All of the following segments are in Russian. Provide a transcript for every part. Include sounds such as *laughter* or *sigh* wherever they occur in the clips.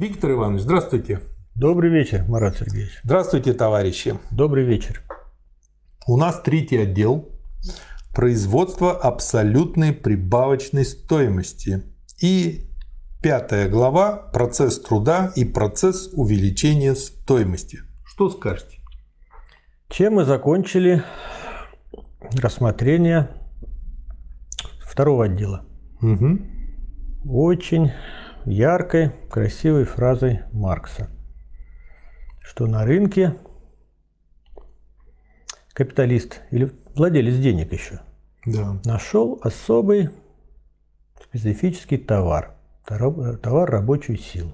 Виктор Иванович, здравствуйте. Добрый вечер, Марат Сергеевич. Здравствуйте, товарищи. Добрый вечер. У нас третий отдел – производство абсолютной прибавочной стоимости. И пятая глава – процесс труда и процесс увеличения стоимости. Что скажете? Чем мы закончили рассмотрение второго отдела. Угу. Очень яркой, красивой фразой Маркса, что на рынке капиталист или владелец денег еще Да. нашел особый специфический товар, товар рабочую силу.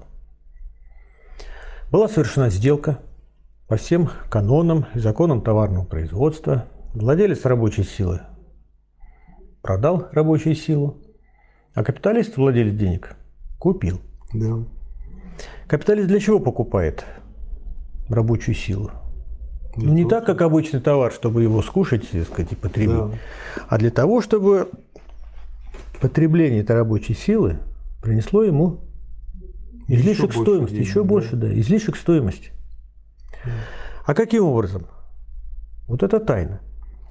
Была совершена сделка по всем канонам и законам товарного производства. Владелец рабочей силы продал рабочую силу, а капиталист, владелец денег, купил. Да. Капиталист для чего покупает рабочую силу? Ну, не так, как обычный товар, чтобы его скушать, так сказать, и потребить, Да. а для того, чтобы потребление этой рабочей силы принесло ему излишек больше стоимости, денег, еще да. больше, да, излишек стоимости. А каким образом? Вот это тайна.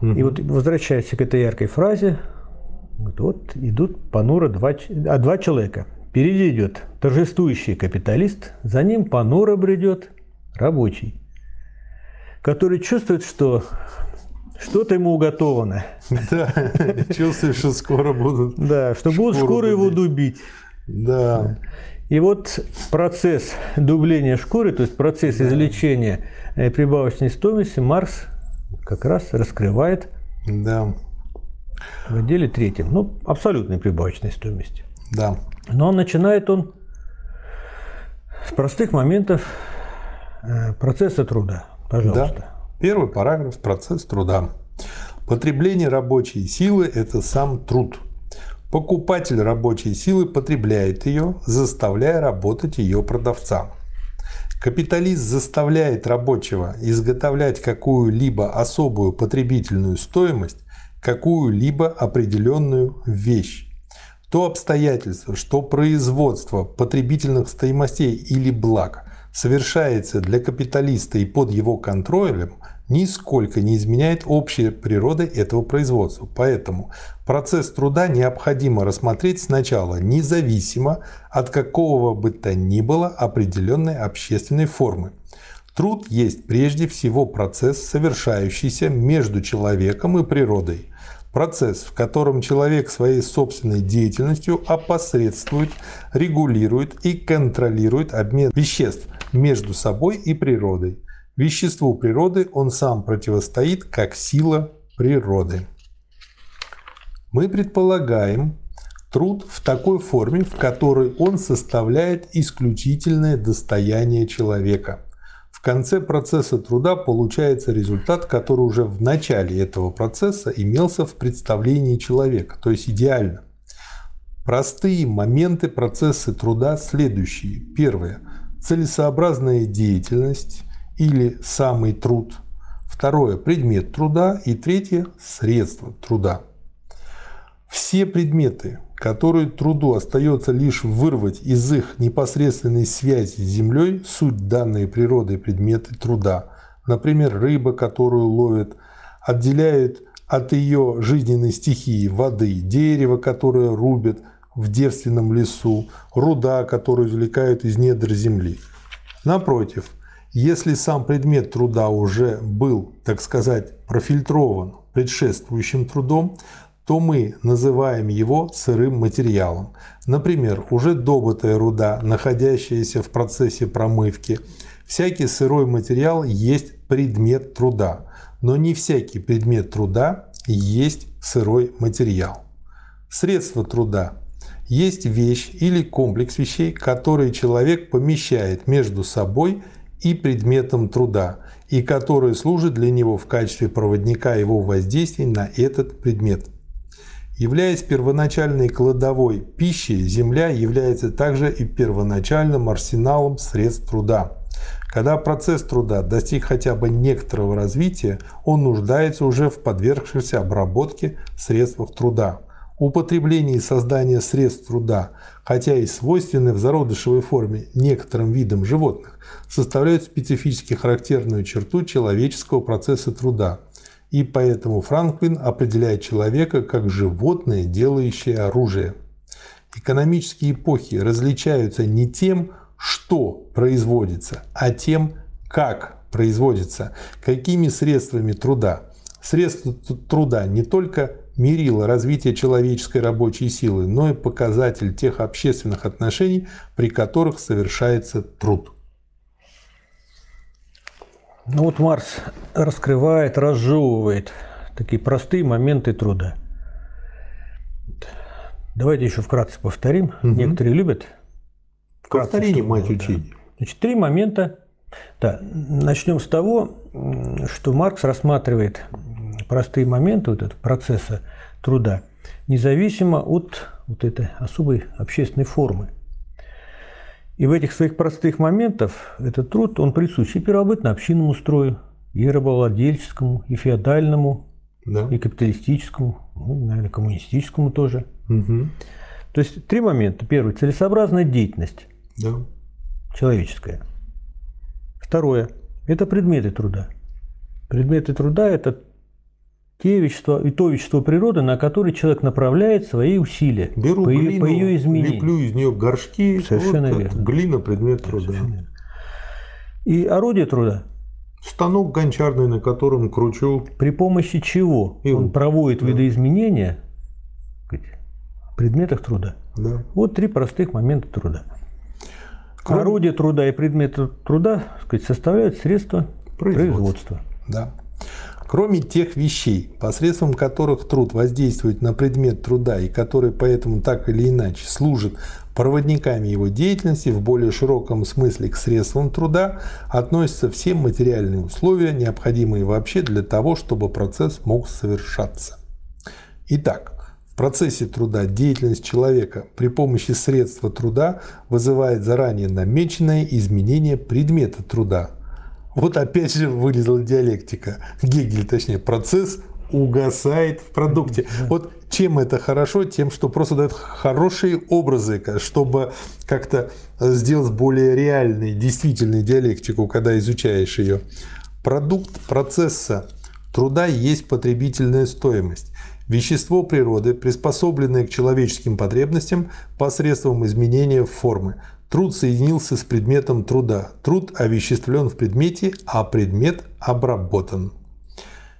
И вот возвращаясь к этой яркой фразе, вот, идут понуро два, а, два человека. Впереди идет торжествующий капиталист, за ним понуро бредет рабочий, который чувствует, что что-то ему уготовано. Да, *laughs* чувствую, что скоро будут. Да, что будут скоро его дубить. дубить. Да. И вот процесс дубления шкуры, то есть процесс извлечения э, прибавочной стоимости, Маркс как раз раскрывает Да. в отделе третьем. Ну, абсолютной прибавочной стоимости. Да. Но начинает он с простых моментов э, процесса труда. Пожалуйста. Да. Первый параграф – процесс труда. Потребление рабочей силы – это сам труд. Покупатель рабочей силы потребляет ее, заставляя работать ее продавца. Капиталист заставляет рабочего изготовлять какую-либо особую потребительную стоимость, какую-либо определенную вещь. То обстоятельство, что производство потребительных стоимостей или благ совершается для капиталиста и под его контролем, нисколько не изменяет общей природы этого производства. Поэтому процесс труда необходимо рассмотреть сначала независимо от какого бы то ни было определенной общественной формы. Труд есть прежде всего процесс, совершающийся между человеком и природой. Процесс, в котором человек своей собственной деятельностью опосредствует, регулирует и контролирует обмен веществ между собой и природой. Веществу природы он сам противостоит как сила природы. Мы предполагаем труд в такой форме, в которой он составляет исключительное достояние человека. Конце процесса труда получается результат, который уже в начале этого процесса имелся в представлении человека, то есть идеально. Простые моменты процесса труда следующие. Первое. Целесообразная деятельность или самый труд. Второе. Предмет труда. И третье. Средство труда. Все предметы, которые труду остается лишь вырвать из их непосредственной связи с землей, суть данной природой предметы труда. Например, рыба, которую ловят, отделяют от ее жизненной стихии воды, дерево, которое рубят в девственном лесу, руда, которую извлекают из недр земли. Напротив, если сам предмет труда уже был, так сказать, профильтрован предшествующим трудом, то мы называем его сырым материалом. Например, уже добытая руда, находящаяся в процессе промывки. Всякий сырой материал есть предмет труда, но не всякий предмет труда есть сырой материал. Средство труда есть вещь или комплекс вещей, которые человек помещает между собой и предметом труда, и которые служат для него в качестве проводника его воздействий на этот предмет. Являясь первоначальной кладовой пищи, земля является также и первоначальным арсеналом средств труда. Когда процесс труда достиг хотя бы некоторого развития, он нуждается уже в подвергшихся обработке средствах труда. Употребление и создание средств труда, хотя и свойственны в зародышевой форме некоторым видам животных, составляют специфически характерную черту человеческого процесса труда. И поэтому Франклин определяет человека как животное, делающее оружие. Экономические эпохи различаются не тем, что производится, а тем, как производится, какими средствами труда. Средства труда не только мерило развития человеческой рабочей силы, но и показатель тех общественных отношений, при которых совершается труд. Ну вот Марс раскрывает, разжевывает такие простые моменты труда. Давайте еще вкратце повторим. Угу. Некоторые любят. Повторение мать учения. Да. Значит, три момента. Да. Начнем с того, что Маркс рассматривает простые моменты вот этого процесса труда, независимо от вот этой особой общественной формы. И в этих своих простых моментах этот труд, он присущ и первобытно-общинному строю, и рабовладельческому, и феодальному, да. и капиталистическому, ну, наверное, коммунистическому тоже. Угу. То есть три момента. Первый – целесообразная деятельность да. человеческая. Второе – это предметы труда. Предметы труда – это те вещества и то вещество природы, на которое человек направляет свои усилия Беру по, глину, ее, по ее изменению. леплю из нее горшки. Совершенно вот, верно. Глина – предмет труда. И орудие труда Станок гончарный, на котором кручу. При помощи чего и он проводит да. видоизменения в предметах труда. Да. Вот три простых момента труда. Кроме... Орудие труда и предметы труда сказать, составляют средства производства. производства. Да. Кроме тех вещей, посредством которых труд воздействует на предмет труда и которые поэтому так или иначе служат проводниками его деятельности в более широком смысле к средствам труда, относятся все материальные условия, необходимые вообще для того, чтобы процесс мог совершаться. Итак, в процессе труда деятельность человека при помощи средства труда вызывает заранее намеченное изменение предмета труда – вот опять же вылезла диалектика. Гегель, точнее, процесс угасает в продукте. Вот чем это хорошо? Тем, что просто дает хорошие образы, чтобы как-то сделать более реальной, действительной диалектику, когда изучаешь ее. Продукт процесса труда есть потребительная стоимость. Вещество природы, приспособленное к человеческим потребностям посредством изменения формы. Труд соединился с предметом труда. Труд овеществлен в предмете, а предмет обработан.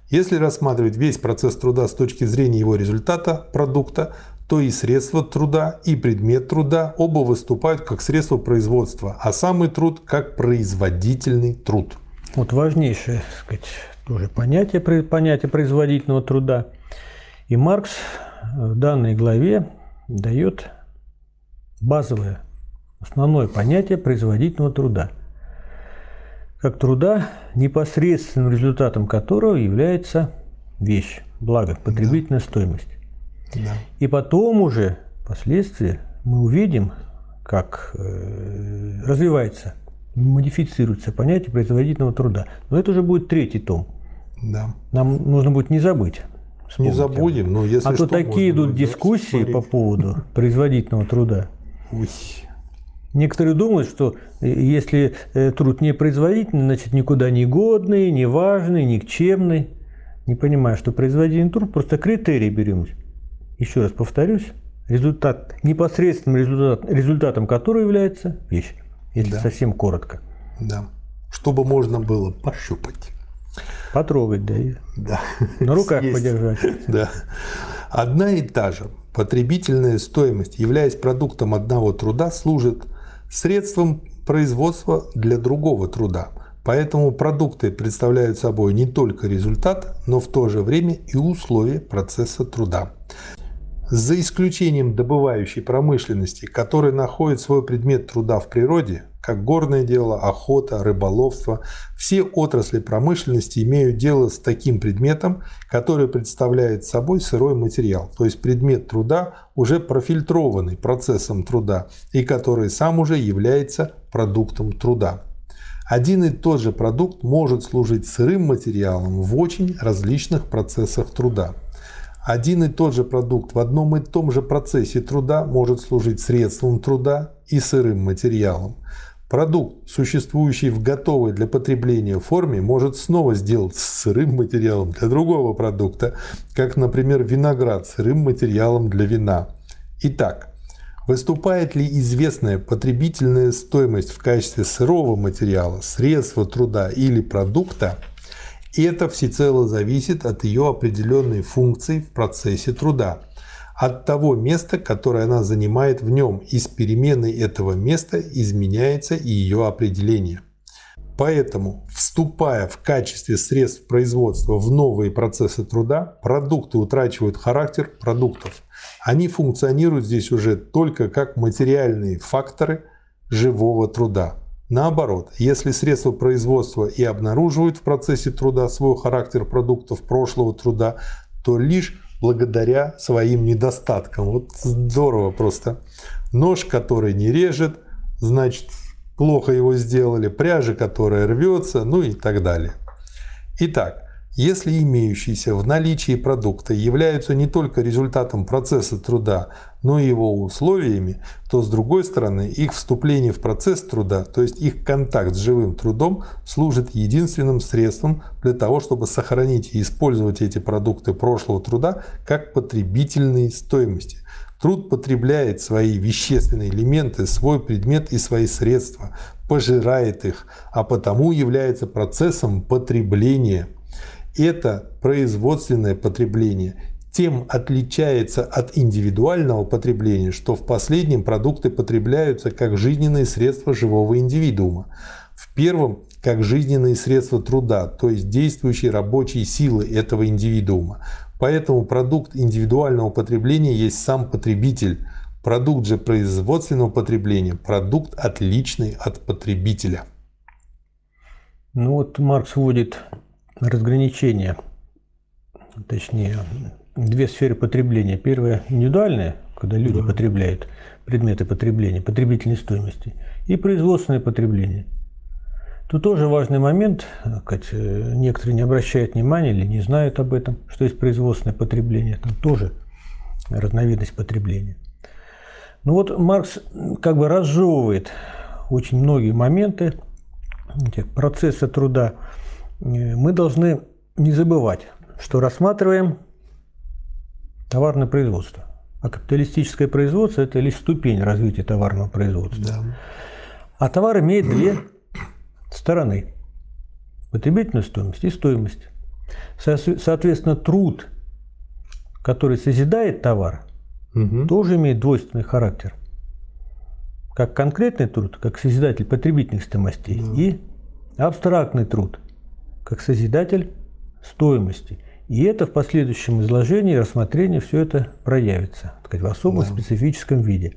Если рассматривать весь процесс труда с точки зрения его результата, продукта, то и средства труда, и предмет труда оба выступают как средство производства, а самый труд как производительный труд. Вот важнейшее сказать, тоже понятие, понятие производительного труда. И Маркс в данной главе дает базовое основное понятие производительного труда. Как труда, непосредственным результатом которого является вещь, благо, потребительная да. стоимость. Да. И потом уже, впоследствии, мы увидим, как э, развивается, модифицируется понятие производительного труда. Но это уже будет третий том. Да. Нам нужно будет не забыть. Не забудем, но если А что, то такие идут дискуссии смотреть. по поводу производительного труда. Ой. Некоторые думают, что э, если э, труд не производительный, значит никуда не годный, не важный, никчемный. Не понимаю, что производительный труд просто критерий берем. Еще раз повторюсь, результат, непосредственным результат, результатом которого является вещь, если да. совсем коротко. Да. Чтобы можно было пощупать. Потрогать, да. Да. На руках Съесть. подержать. Да. Одна и та же потребительная стоимость, являясь продуктом одного труда, служит средством производства для другого труда. Поэтому продукты представляют собой не только результат, но в то же время и условия процесса труда. За исключением добывающей промышленности, которая находит свой предмет труда в природе, как горное дело, охота, рыболовство, все отрасли промышленности имеют дело с таким предметом, который представляет собой сырой материал, то есть предмет труда, уже профильтрованный процессом труда и который сам уже является продуктом труда. Один и тот же продукт может служить сырым материалом в очень различных процессах труда. Один и тот же продукт в одном и том же процессе труда может служить средством труда и сырым материалом. Продукт, существующий в готовой для потребления форме, может снова сделать сырым материалом для другого продукта, как, например, виноград сырым материалом для вина. Итак, выступает ли известная потребительная стоимость в качестве сырого материала, средства труда или продукта, это всецело зависит от ее определенной функции в процессе труда – от того места, которое она занимает в нем, и с переменной этого места изменяется и ее определение. Поэтому, вступая в качестве средств производства в новые процессы труда, продукты утрачивают характер продуктов. Они функционируют здесь уже только как материальные факторы живого труда. Наоборот, если средства производства и обнаруживают в процессе труда свой характер продуктов прошлого труда, то лишь благодаря своим недостаткам. Вот здорово просто. Нож, который не режет, значит, плохо его сделали, пряжа, которая рвется, ну и так далее. Итак, если имеющиеся в наличии продукты являются не только результатом процесса труда, но и его условиями, то с другой стороны их вступление в процесс труда, то есть их контакт с живым трудом, служит единственным средством для того, чтобы сохранить и использовать эти продукты прошлого труда как потребительные стоимости. Труд потребляет свои вещественные элементы, свой предмет и свои средства, пожирает их, а потому является процессом потребления – это производственное потребление тем отличается от индивидуального потребления, что в последнем продукты потребляются как жизненные средства живого индивидуума. В первом – как жизненные средства труда, то есть действующие рабочие силы этого индивидуума. Поэтому продукт индивидуального потребления есть сам потребитель. Продукт же производственного потребления – продукт отличный от потребителя. Ну вот Маркс вводит разграничение, точнее, две сферы потребления. Первая – индивидуальная, когда люди да. потребляют предметы потребления, потребительной стоимости, и производственное потребление. Тут тоже важный момент, сказать, некоторые не обращают внимания или не знают об этом, что есть производственное потребление, там тоже разновидность потребления. Ну вот Маркс как бы разжевывает очень многие моменты процесса труда, мы должны не забывать, что рассматриваем товарное производство. А капиталистическое производство – это лишь ступень развития товарного производства. Да. А товар имеет две стороны – потребительную стоимость и стоимость. Соответственно, труд, который созидает товар, угу. тоже имеет двойственный характер. Как конкретный труд, как созидатель потребительных стоимостей, да. и абстрактный труд – как созидатель стоимости. И это в последующем изложении рассмотрении все это проявится сказать, в особом да. специфическом виде.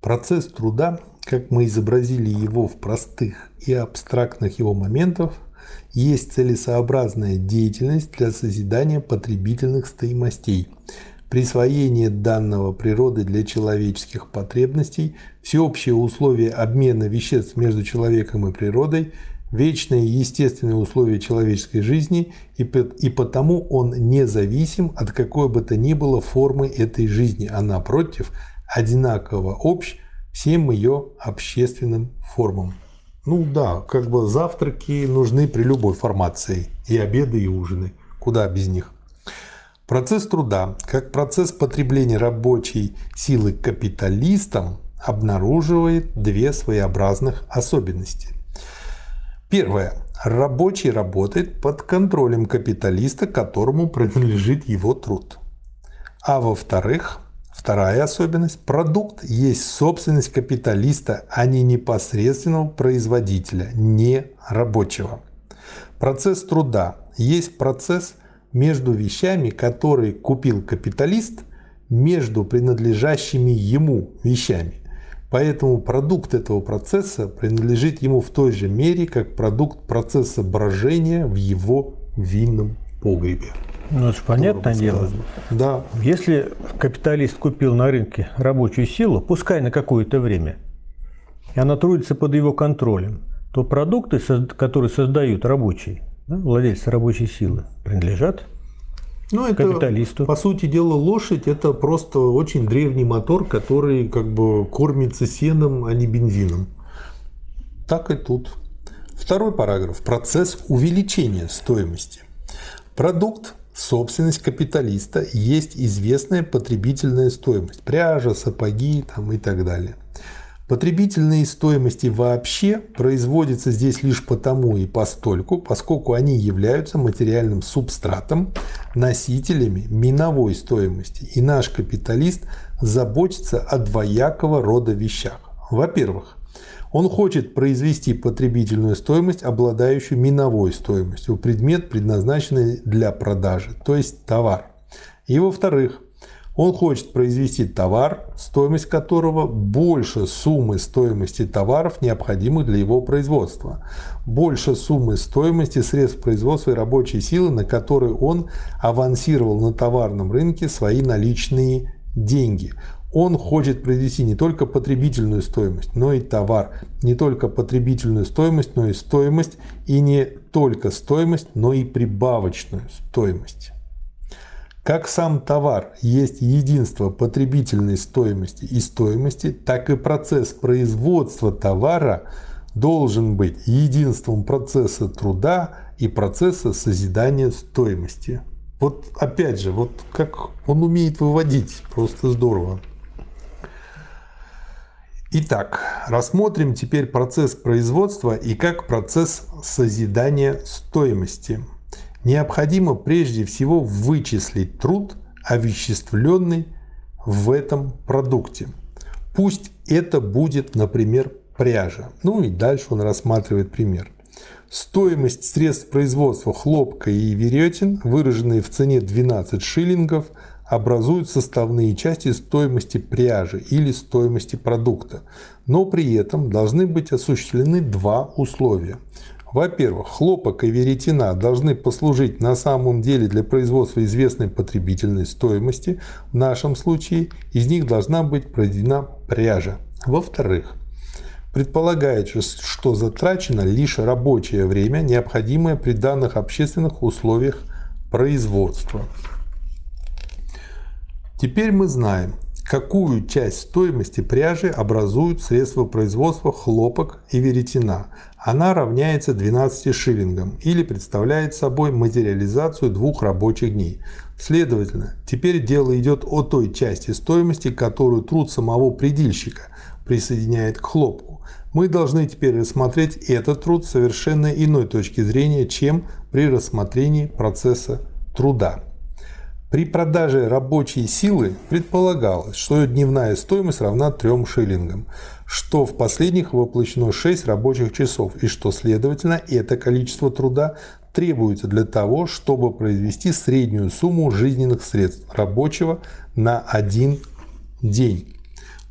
Процесс труда, как мы изобразили его в простых и абстрактных его моментах, есть целесообразная деятельность для созидания потребительных стоимостей, присвоение данного природы для человеческих потребностей, всеобщие условия обмена веществ между человеком и природой – вечные естественные условия человеческой жизни, и, и потому он независим от какой бы то ни было формы этой жизни, а напротив, одинаково общ всем ее общественным формам. Ну да, как бы завтраки нужны при любой формации, и обеды, и ужины. Куда без них? Процесс труда, как процесс потребления рабочей силы капиталистам, обнаруживает две своеобразных особенности – Первое. Рабочий работает под контролем капиталиста, которому принадлежит его труд. А во-вторых, вторая особенность – продукт есть собственность капиталиста, а не непосредственного производителя, не рабочего. Процесс труда есть процесс между вещами, которые купил капиталист, между принадлежащими ему вещами. Поэтому продукт этого процесса принадлежит ему в той же мере, как продукт процесса брожения в его винном погребе. Ну, это же понятное дело. Да. Если капиталист купил на рынке рабочую силу, пускай на какое-то время, и она трудится под его контролем, то продукты, которые создают рабочие, да, владельцы рабочей силы, принадлежат Ну, это, капиталисту. По сути дела, лошадь – это просто очень древний мотор, который как бы кормится сеном, а не бензином. Так и тут. Второй параграф. Процесс увеличения стоимости. Продукт собственность капиталиста есть известная потребительная стоимость. Пряжа, сапоги там, и так далее. Потребительные стоимости вообще производятся здесь лишь потому и постольку, поскольку они являются материальным субстратом, носителями миновой стоимости. И наш капиталист заботится о двоякого рода вещах. Во-первых, он хочет произвести потребительную стоимость, обладающую миновой стоимостью, предмет, предназначенный для продажи, то есть товар. И во-вторых, он хочет произвести товар, стоимость которого больше суммы стоимости товаров, необходимых для его производства, больше суммы стоимости средств производства и рабочей силы, на которые он авансировал на товарном рынке свои наличные деньги. Он хочет произвести не только потребительную стоимость, но и товар. Не только потребительную стоимость, но и стоимость. И не только стоимость, но и прибавочную стоимость. Как сам товар есть единство потребительной стоимости и стоимости, так и процесс производства товара должен быть единством процесса труда и процесса созидания стоимости. Вот опять же, вот как он умеет выводить, просто здорово. Итак, рассмотрим теперь процесс производства и как процесс созидания стоимости. Необходимо прежде всего вычислить труд, овеществленный в этом продукте. Пусть это будет, например, пряжа. Ну и дальше он рассматривает пример. Стоимость средств производства хлопка и веретен, выраженные в цене 12 шиллингов – образуют составные части стоимости пряжи или стоимости продукта, но при этом должны быть осуществлены два условия. Во-первых, хлопок и веретена должны послужить на самом деле для производства известной потребительной стоимости. В нашем случае из них должна быть произведена пряжа. Во-вторых, предполагается, что затрачено лишь рабочее время, необходимое при данных общественных условиях производства. Теперь мы знаем, какую часть стоимости пряжи образуют средства производства хлопок и веретена. Она равняется 12 шиллингам или представляет собой материализацию двух рабочих дней. Следовательно, теперь дело идет о той части стоимости, которую труд самого предельщика присоединяет к хлопку. Мы должны теперь рассмотреть этот труд с совершенно иной точки зрения, чем при рассмотрении процесса труда. При продаже рабочей силы предполагалось, что ее дневная стоимость равна 3 шиллингам, что в последних воплощено 6 рабочих часов и что, следовательно, это количество труда требуется для того, чтобы произвести среднюю сумму жизненных средств рабочего на один день.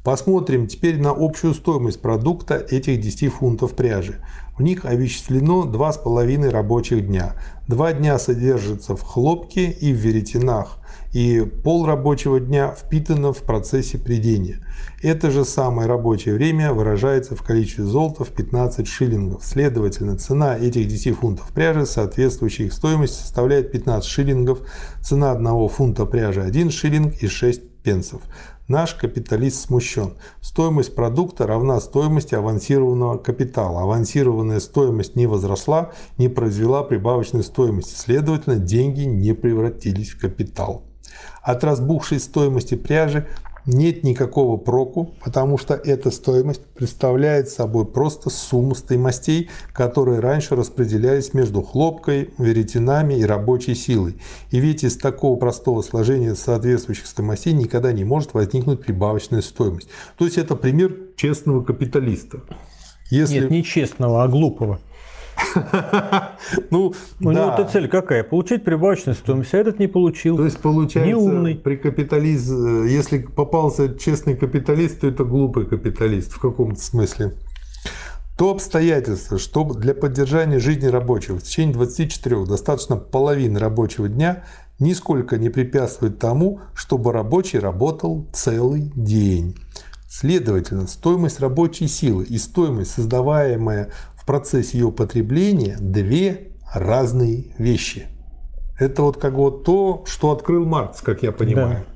Посмотрим теперь на общую стоимость продукта этих 10 фунтов пряжи. В них овеществлено 2,5 рабочих дня. Два дня содержится в хлопке и в веретенах, и пол рабочего дня впитано в процессе придения. Это же самое рабочее время выражается в количестве золота в 15 шиллингов. Следовательно, цена этих 10 фунтов пряжи, соответствующая их стоимости, составляет 15 шиллингов. Цена одного фунта пряжи 1 шиллинг и 6 пенсов. Наш капиталист смущен. Стоимость продукта равна стоимости авансированного капитала. Авансированная стоимость не возросла, не произвела прибавочной стоимости. Следовательно, деньги не превратились в капитал. От разбухшей стоимости пряжи нет никакого проку, потому что эта стоимость представляет собой просто сумму стоимостей, которые раньше распределялись между хлопкой, веретенами и рабочей силой. И ведь из такого простого сложения соответствующих стоимостей никогда не может возникнуть прибавочная стоимость. То есть это пример честного капиталиста. Если... Нет, не честного, а глупого. *laughs* Ну, У него эта цель какая? Получить прибавочную стоимость, а этот не получил. То есть получается, не умный. при капитализм, если попался честный капиталист, то это глупый капиталист в каком-то смысле. То обстоятельство, что для поддержания жизни рабочего в течение 24 достаточно половины рабочего дня, нисколько не препятствует тому, чтобы рабочий работал целый день. Следовательно, стоимость рабочей силы и стоимость, создаваемая процессе ее потребления две разные вещи. Это вот как вот то, что открыл Маркс, как я понимаю.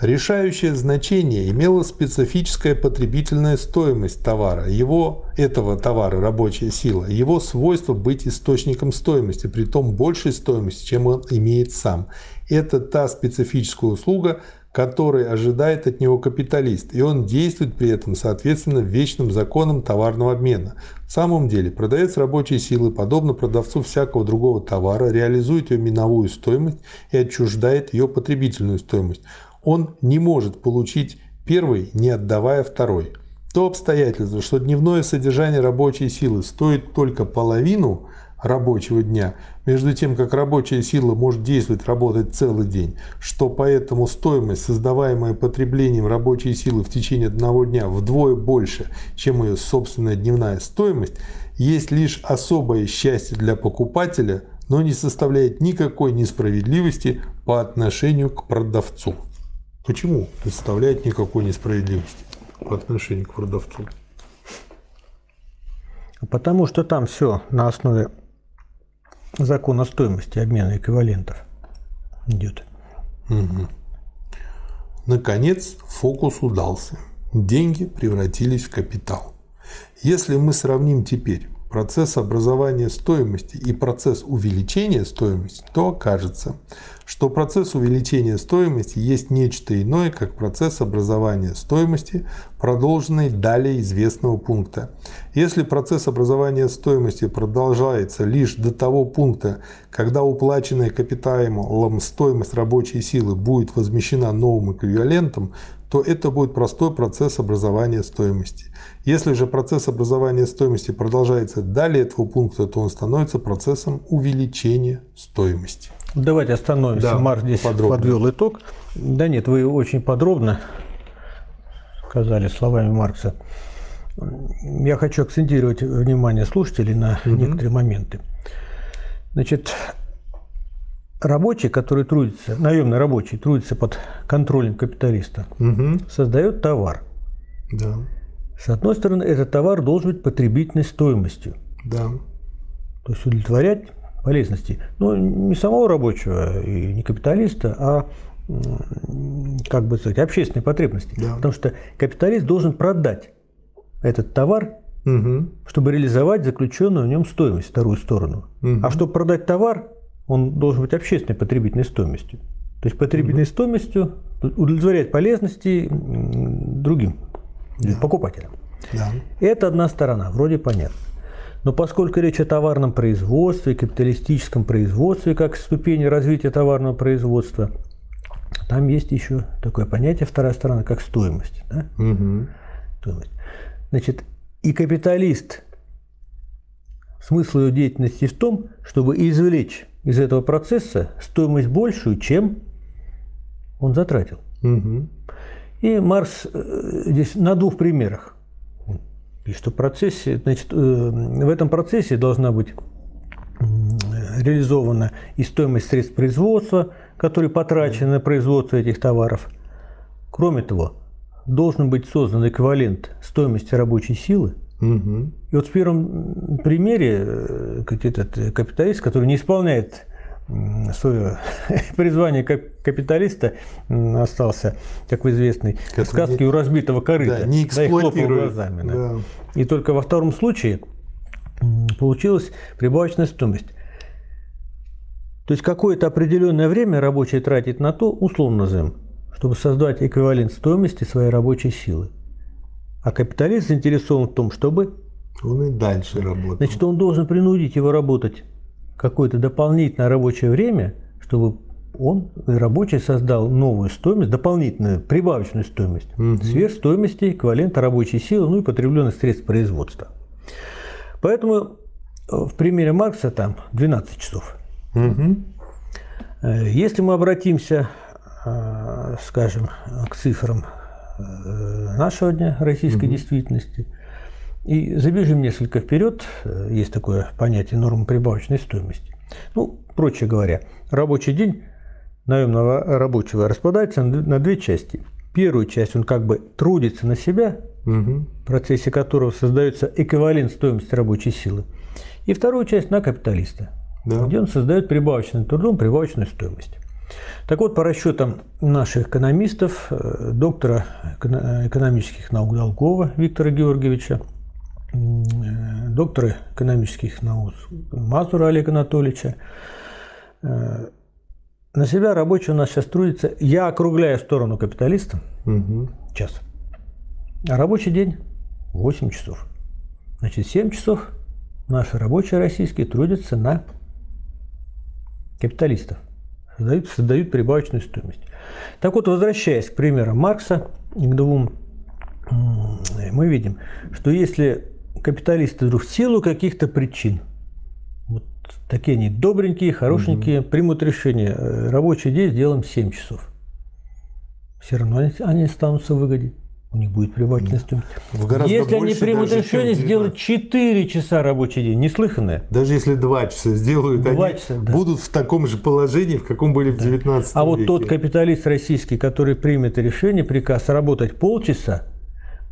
Да. Решающее значение имела специфическая потребительная стоимость товара, его, этого товара, рабочая сила, его свойство быть источником стоимости, при том большей стоимости, чем он имеет сам. Это та специфическая услуга, который ожидает от него капиталист, и он действует при этом соответственно вечным законам товарного обмена. В самом деле, продавец рабочей силы, подобно продавцу всякого другого товара, реализует ее миновую стоимость и отчуждает ее потребительную стоимость. Он не может получить первый, не отдавая второй. То обстоятельство, что дневное содержание рабочей силы стоит только половину рабочего дня, между тем, как рабочая сила может действовать, работать целый день, что поэтому стоимость, создаваемая потреблением рабочей силы в течение одного дня вдвое больше, чем ее собственная дневная стоимость, есть лишь особое счастье для покупателя, но не составляет никакой несправедливости по отношению к продавцу. Почему не составляет никакой несправедливости по отношению к продавцу? Потому что там все на основе закона стоимости обмена эквивалентов идет. Угу. Наконец, фокус удался. Деньги превратились в капитал. Если мы сравним теперь процесс образования стоимости и процесс увеличения стоимости, то окажется, что процесс увеличения стоимости есть нечто иное, как процесс образования стоимости, продолженный далее известного пункта. Если процесс образования стоимости продолжается лишь до того пункта, когда уплаченная капиталом стоимость рабочей силы будет возмещена новым эквивалентом, то это будет простой процесс образования стоимости. Если же процесс образования стоимости продолжается далее этого пункта, то он становится процессом увеличения стоимости. Давайте остановимся. Да, Марк здесь подробно. подвел итог. Да нет, вы очень подробно сказали словами Маркса. Я хочу акцентировать внимание слушателей на угу. некоторые моменты. Значит, рабочий, который трудится, наемный рабочий, трудится под контролем капиталиста, угу. создает товар. Да. С одной стороны, этот товар должен быть потребительной стоимостью. Да. То есть удовлетворять полезности. Но не самого рабочего и не капиталиста, а как бы сказать, общественной потребности. Да. Потому что капиталист должен продать этот товар, угу. чтобы реализовать заключенную в нем стоимость, вторую сторону. Угу. А чтобы продать товар, он должен быть общественной потребительной стоимостью. То есть потребительной угу. стоимостью удовлетворять полезности другим да. покупателям. Да. Это одна сторона, вроде понятно. Но поскольку речь о товарном производстве, капиталистическом производстве, как ступени развития товарного производства, там есть еще такое понятие, вторая сторона, как стоимость. Да? Угу. стоимость. Значит, и капиталист, смысл его деятельности в том, чтобы извлечь из этого процесса стоимость большую, чем он затратил. Угу. И Марс э, здесь на двух примерах и что в процессе, значит, э, в этом процессе должна быть реализована и стоимость средств производства, которые потрачены на производство этих товаров. Кроме того, должен быть создан эквивалент стоимости рабочей силы. Угу. И вот в первом примере э, этот капиталист, который не исполняет свое *laughs* призвание как капиталиста остался, как в известной как сказке не, у разбитого корыта. Да, не эксплуатирует. Да, глазами. Да. Да. И только во втором случае получилась прибавочная стоимость. То есть какое-то определенное время рабочий тратит на то, условно назовем, чтобы создать эквивалент стоимости своей рабочей силы. А капиталист заинтересован в том, чтобы... Он и дальше работает. Значит, он должен принудить его работать какое-то дополнительное рабочее время, чтобы он, рабочий, создал новую стоимость, дополнительную, прибавочную стоимость, угу. сверх стоимости эквивалента рабочей силы, ну и потребленных средств производства. Поэтому э, в примере Маркса там 12 часов. Угу. Если мы обратимся, э, скажем, к цифрам нашего дня российской угу. действительности, и забежим несколько вперед, есть такое понятие нормы прибавочной стоимости. Ну, проще говоря, рабочий день наемного рабочего распадается на две части. Первую часть он как бы трудится на себя, угу. в процессе которого создается эквивалент стоимости рабочей силы. И вторую часть на капиталиста. Да. где он создает прибавочным трудом прибавочную стоимость. Так вот, по расчетам наших экономистов, э, доктора эко- экономических наук Долгова Виктора Георгиевича, э, доктора экономических наук Мазура Олега Анатольевича, э, на себя рабочий у нас сейчас трудится, я округляю сторону капиталиста, Мгм. час. А рабочий день 8 часов. Значит, 7 часов наши рабочие российские трудятся на капиталистов. Создают, создают прибавочную стоимость. Так вот, возвращаясь к примерам Маркса, к двум, мы видим, что если капиталисты вдруг в силу каких-то причин, вот такие они добренькие, хорошенькие, примут решение, э, рабочий день сделаем 7 часов, все равно они, они останутся в выгоде. У них будет гораздо Если они примут даже, решение 19. сделать 4 часа рабочий день, неслыханное. Даже если два часа сделают, Два они часа, да. будут в таком же положении, в каком были в 19 А вот веке. тот капиталист российский, который примет решение, приказ работать полчаса,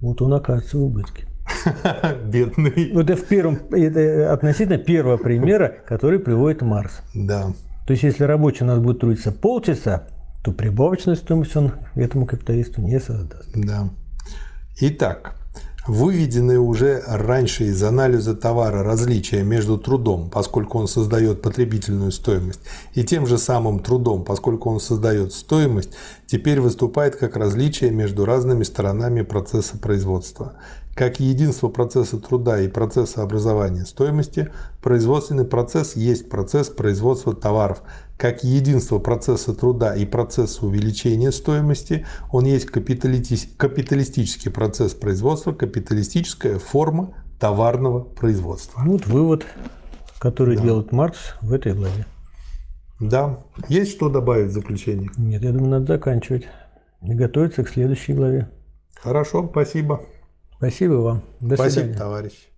вот он окажется в убытке. *laughs* Бедный. Вот это в первом, это относительно первого примера, который приводит Марс. Да. То есть, если рабочий у нас будет трудиться полчаса, то прибавочную стоимость он этому капиталисту не создаст. Да. Итак, выведенные уже раньше из анализа товара различия между трудом, поскольку он создает потребительную стоимость, и тем же самым трудом, поскольку он создает стоимость, теперь выступает как различие между разными сторонами процесса производства. Как единство процесса труда и процесса образования стоимости, производственный процесс есть процесс производства товаров. Как единство процесса труда и процесса увеличения стоимости, он есть капиталити- капиталистический процесс производства, капиталистическая форма товарного производства. Вот вывод, который делает Маркс в этой главе. Да, есть что добавить в заключение? Нет, я думаю, надо заканчивать и готовиться к следующей главе. Хорошо, спасибо. Спасибо вам. До спасибо, свидания. товарищ.